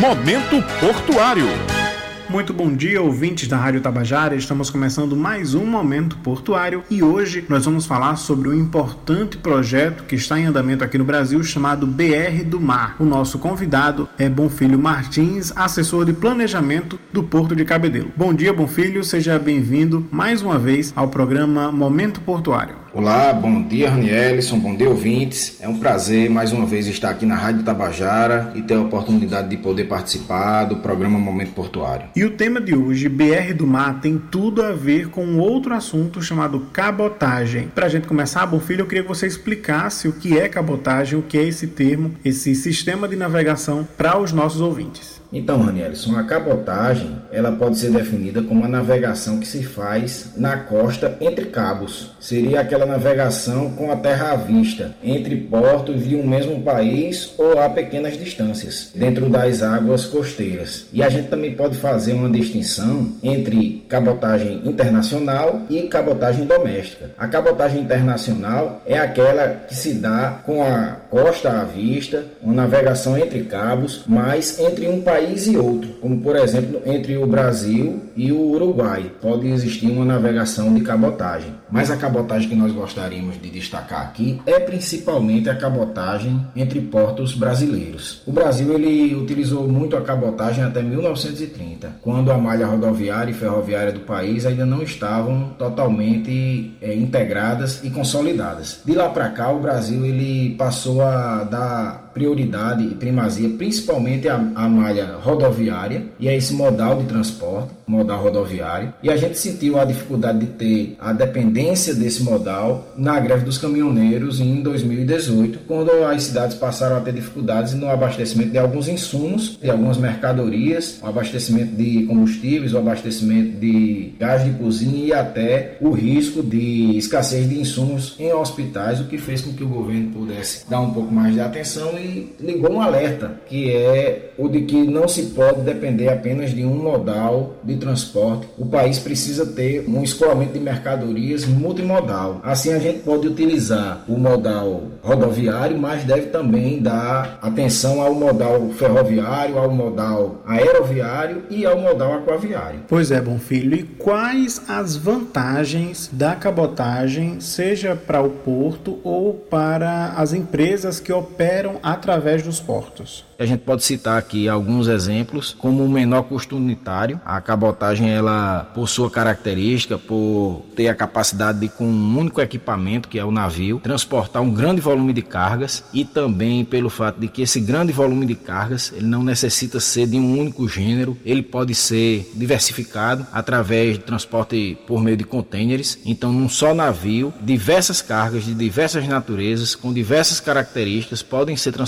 Momento Portuário. Muito bom dia, ouvintes da Rádio Tabajara. Estamos começando mais um Momento Portuário e hoje nós vamos falar sobre um importante projeto que está em andamento aqui no Brasil chamado BR do Mar. O nosso convidado é Bonfilho Martins, assessor de planejamento do Porto de Cabedelo. Bom dia, Bonfilho, seja bem-vindo mais uma vez ao programa Momento Portuário. Olá, bom dia Ranielson, bom dia ouvintes. É um prazer mais uma vez estar aqui na Rádio Tabajara e ter a oportunidade de poder participar do programa Momento Portuário. E o tema de hoje, BR do Mar, tem tudo a ver com outro assunto chamado cabotagem. Para a gente começar, bom filho, eu queria que você explicasse o que é cabotagem, o que é esse termo, esse sistema de navegação para os nossos ouvintes. Então, Ranielson, a cabotagem ela pode ser definida como a navegação que se faz na costa entre cabos. Seria aquela navegação com a terra à vista, entre portos de um mesmo país ou a pequenas distâncias, dentro das águas costeiras. E a gente também pode fazer uma distinção entre cabotagem internacional e cabotagem doméstica. A cabotagem internacional é aquela que se dá com a costa à vista, uma navegação entre cabos, mas entre um país país e outro, como por exemplo entre o Brasil e o Uruguai. Pode existir uma navegação de cabotagem, mas a cabotagem que nós gostaríamos de destacar aqui é principalmente a cabotagem entre portos brasileiros. O Brasil ele utilizou muito a cabotagem até 1930, quando a malha rodoviária e ferroviária do país ainda não estavam totalmente é, integradas e consolidadas. De lá para cá, o Brasil ele passou a dar prioridade e primazia principalmente a, a malha rodoviária e a esse modal de transporte, modal rodoviário. E a gente sentiu a dificuldade de ter a dependência desse modal na greve dos caminhoneiros em 2018, quando as cidades passaram a ter dificuldades no abastecimento de alguns insumos, de algumas mercadorias, o abastecimento de combustíveis, o abastecimento de gás de cozinha e até o risco de escassez de insumos em hospitais, o que fez com que o governo pudesse dar um pouco mais de atenção e ligou um alerta, que é o de que não se pode depender apenas de um modal de transporte. O país precisa ter um escoamento de mercadorias multimodal. Assim a gente pode utilizar o modal rodoviário, mas deve também dar atenção ao modal ferroviário, ao modal aeroviário e ao modal aquaviário. Pois é, bom filho. E quais as vantagens da cabotagem, seja para o porto ou para as empresas que operam a através dos portos. A gente pode citar aqui alguns exemplos, como o menor custo unitário. A cabotagem, ela, por sua característica, por ter a capacidade de, com um único equipamento, que é o navio, transportar um grande volume de cargas e também pelo fato de que esse grande volume de cargas, ele não necessita ser de um único gênero, ele pode ser diversificado através de transporte por meio de contêineres. Então, num só navio, diversas cargas de diversas naturezas, com diversas características, podem ser transportadas,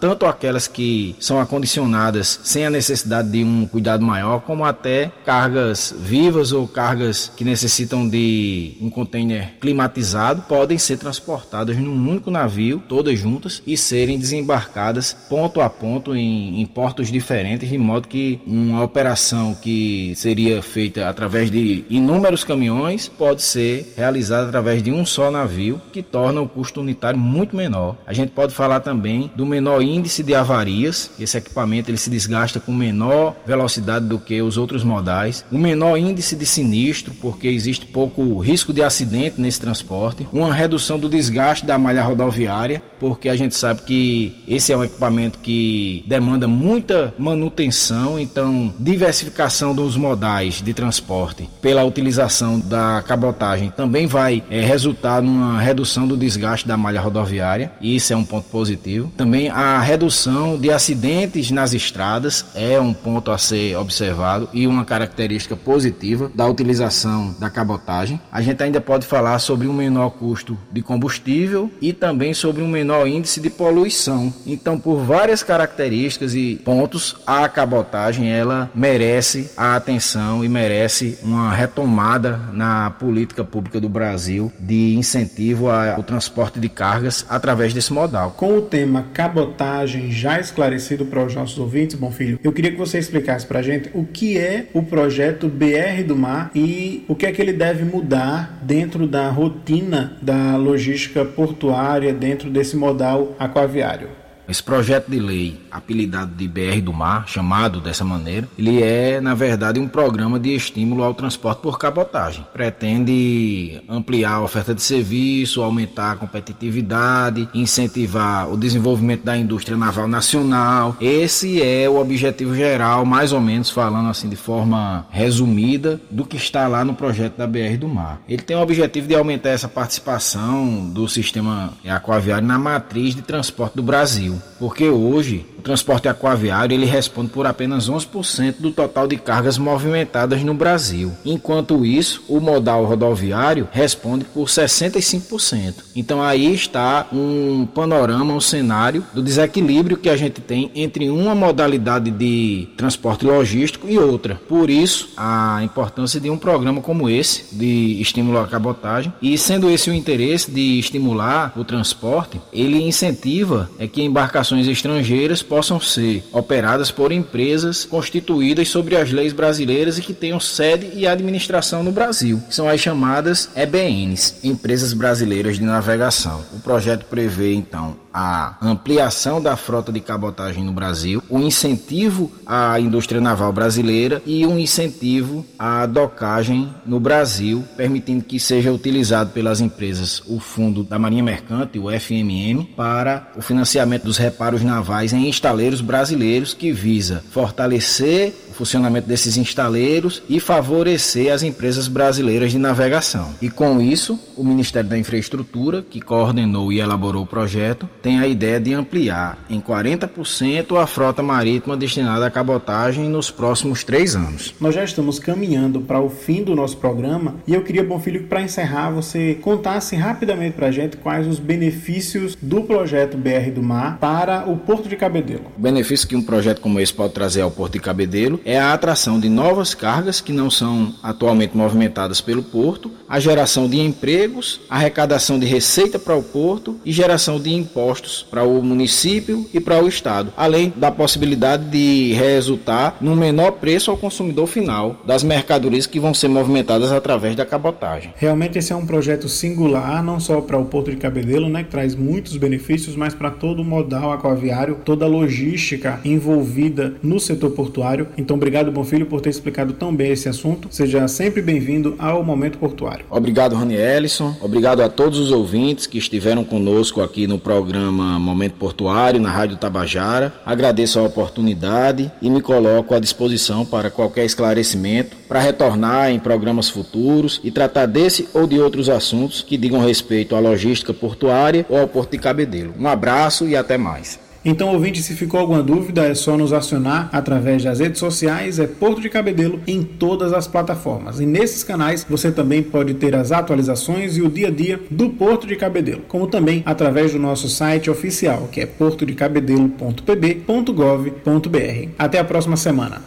tanto aquelas que são acondicionadas sem a necessidade de um cuidado maior, como até cargas vivas ou cargas que necessitam de um container climatizado, podem ser transportadas num único navio, todas juntas, e serem desembarcadas ponto a ponto em, em portos diferentes, de modo que uma operação que seria feita através de inúmeros caminhões pode ser realizada através de um só navio, que torna o custo unitário muito menor. A gente pode falar também do menor índice de avarias. Esse equipamento ele se desgasta com menor velocidade do que os outros modais. O menor índice de sinistro, porque existe pouco risco de acidente nesse transporte. Uma redução do desgaste da malha rodoviária, porque a gente sabe que esse é um equipamento que demanda muita manutenção, então diversificação dos modais de transporte pela utilização da cabotagem também vai é, resultar numa redução do desgaste da malha rodoviária, e isso é um ponto positivo. Também a redução de acidentes nas estradas é um ponto a ser observado e uma característica positiva da utilização da cabotagem. A gente ainda pode falar sobre um menor custo de combustível e também sobre um menor índice de poluição. Então, por várias características e pontos, a cabotagem ela merece a atenção e merece uma retomada na política pública do Brasil de incentivo ao transporte de cargas através desse modal. Com o tema cabotagem já esclarecido para os nossos ouvintes, bom filho, eu queria que você explicasse para a gente o que é o projeto BR do Mar e o que é que ele deve mudar dentro da rotina da logística portuária, dentro desse modal aquaviário. Esse projeto de lei, apelidado de BR do Mar, chamado dessa maneira, ele é, na verdade, um programa de estímulo ao transporte por cabotagem. Pretende ampliar a oferta de serviço, aumentar a competitividade, incentivar o desenvolvimento da indústria naval nacional. Esse é o objetivo geral, mais ou menos falando assim de forma resumida, do que está lá no projeto da BR do Mar. Ele tem o objetivo de aumentar essa participação do sistema aquaviário na matriz de transporte do Brasil porque hoje transporte aquaviário ele responde por apenas 11% do total de cargas movimentadas no Brasil. Enquanto isso, o modal rodoviário responde por 65%. Então aí está um panorama, um cenário do desequilíbrio que a gente tem entre uma modalidade de transporte logístico e outra. Por isso, a importância de um programa como esse de estímulo à cabotagem e sendo esse o interesse de estimular o transporte, ele incentiva é que embarcações estrangeiras possam ser operadas por empresas constituídas sobre as leis brasileiras e que tenham sede e administração no Brasil. São as chamadas EBNs, Empresas Brasileiras de Navegação. O projeto prevê então a ampliação da frota de cabotagem no Brasil, o incentivo à indústria naval brasileira e um incentivo à docagem no Brasil, permitindo que seja utilizado pelas empresas o Fundo da Marinha Mercante, o FMM, para o financiamento dos reparos navais em estaleiros brasileiros que visa fortalecer funcionamento desses instaleiros e favorecer as empresas brasileiras de navegação. E com isso, o Ministério da Infraestrutura, que coordenou e elaborou o projeto, tem a ideia de ampliar em 40% a frota marítima destinada à cabotagem nos próximos três anos. Nós já estamos caminhando para o fim do nosso programa e eu queria, Bom Filho, que para encerrar você contasse rapidamente para a gente quais os benefícios do projeto BR do Mar para o Porto de Cabedelo. O benefício que um projeto como esse pode trazer ao Porto de Cabedelo é a atração de novas cargas que não são atualmente movimentadas pelo porto, a geração de empregos, arrecadação de receita para o porto e geração de impostos para o município e para o estado, além da possibilidade de resultar no menor preço ao consumidor final das mercadorias que vão ser movimentadas através da cabotagem. Realmente esse é um projeto singular, não só para o Porto de Cabedelo, né, que traz muitos benefícios, mas para todo o modal aquaviário, toda a logística envolvida no setor portuário. Então então, obrigado, Bonfilho, por ter explicado tão bem esse assunto. Seja sempre bem-vindo ao Momento Portuário. Obrigado, Rani Ellison. Obrigado a todos os ouvintes que estiveram conosco aqui no programa Momento Portuário, na Rádio Tabajara. Agradeço a oportunidade e me coloco à disposição para qualquer esclarecimento, para retornar em programas futuros e tratar desse ou de outros assuntos que digam respeito à logística portuária ou ao Porto de Cabedelo. Um abraço e até mais. Então, ouvinte, se ficou alguma dúvida, é só nos acionar através das redes sociais, é Porto de Cabedelo em todas as plataformas. E nesses canais você também pode ter as atualizações e o dia a dia do Porto de Cabedelo, como também através do nosso site oficial, que é portodecabedelo.pb.gov.br. Até a próxima semana.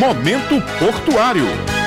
Momento Portuário.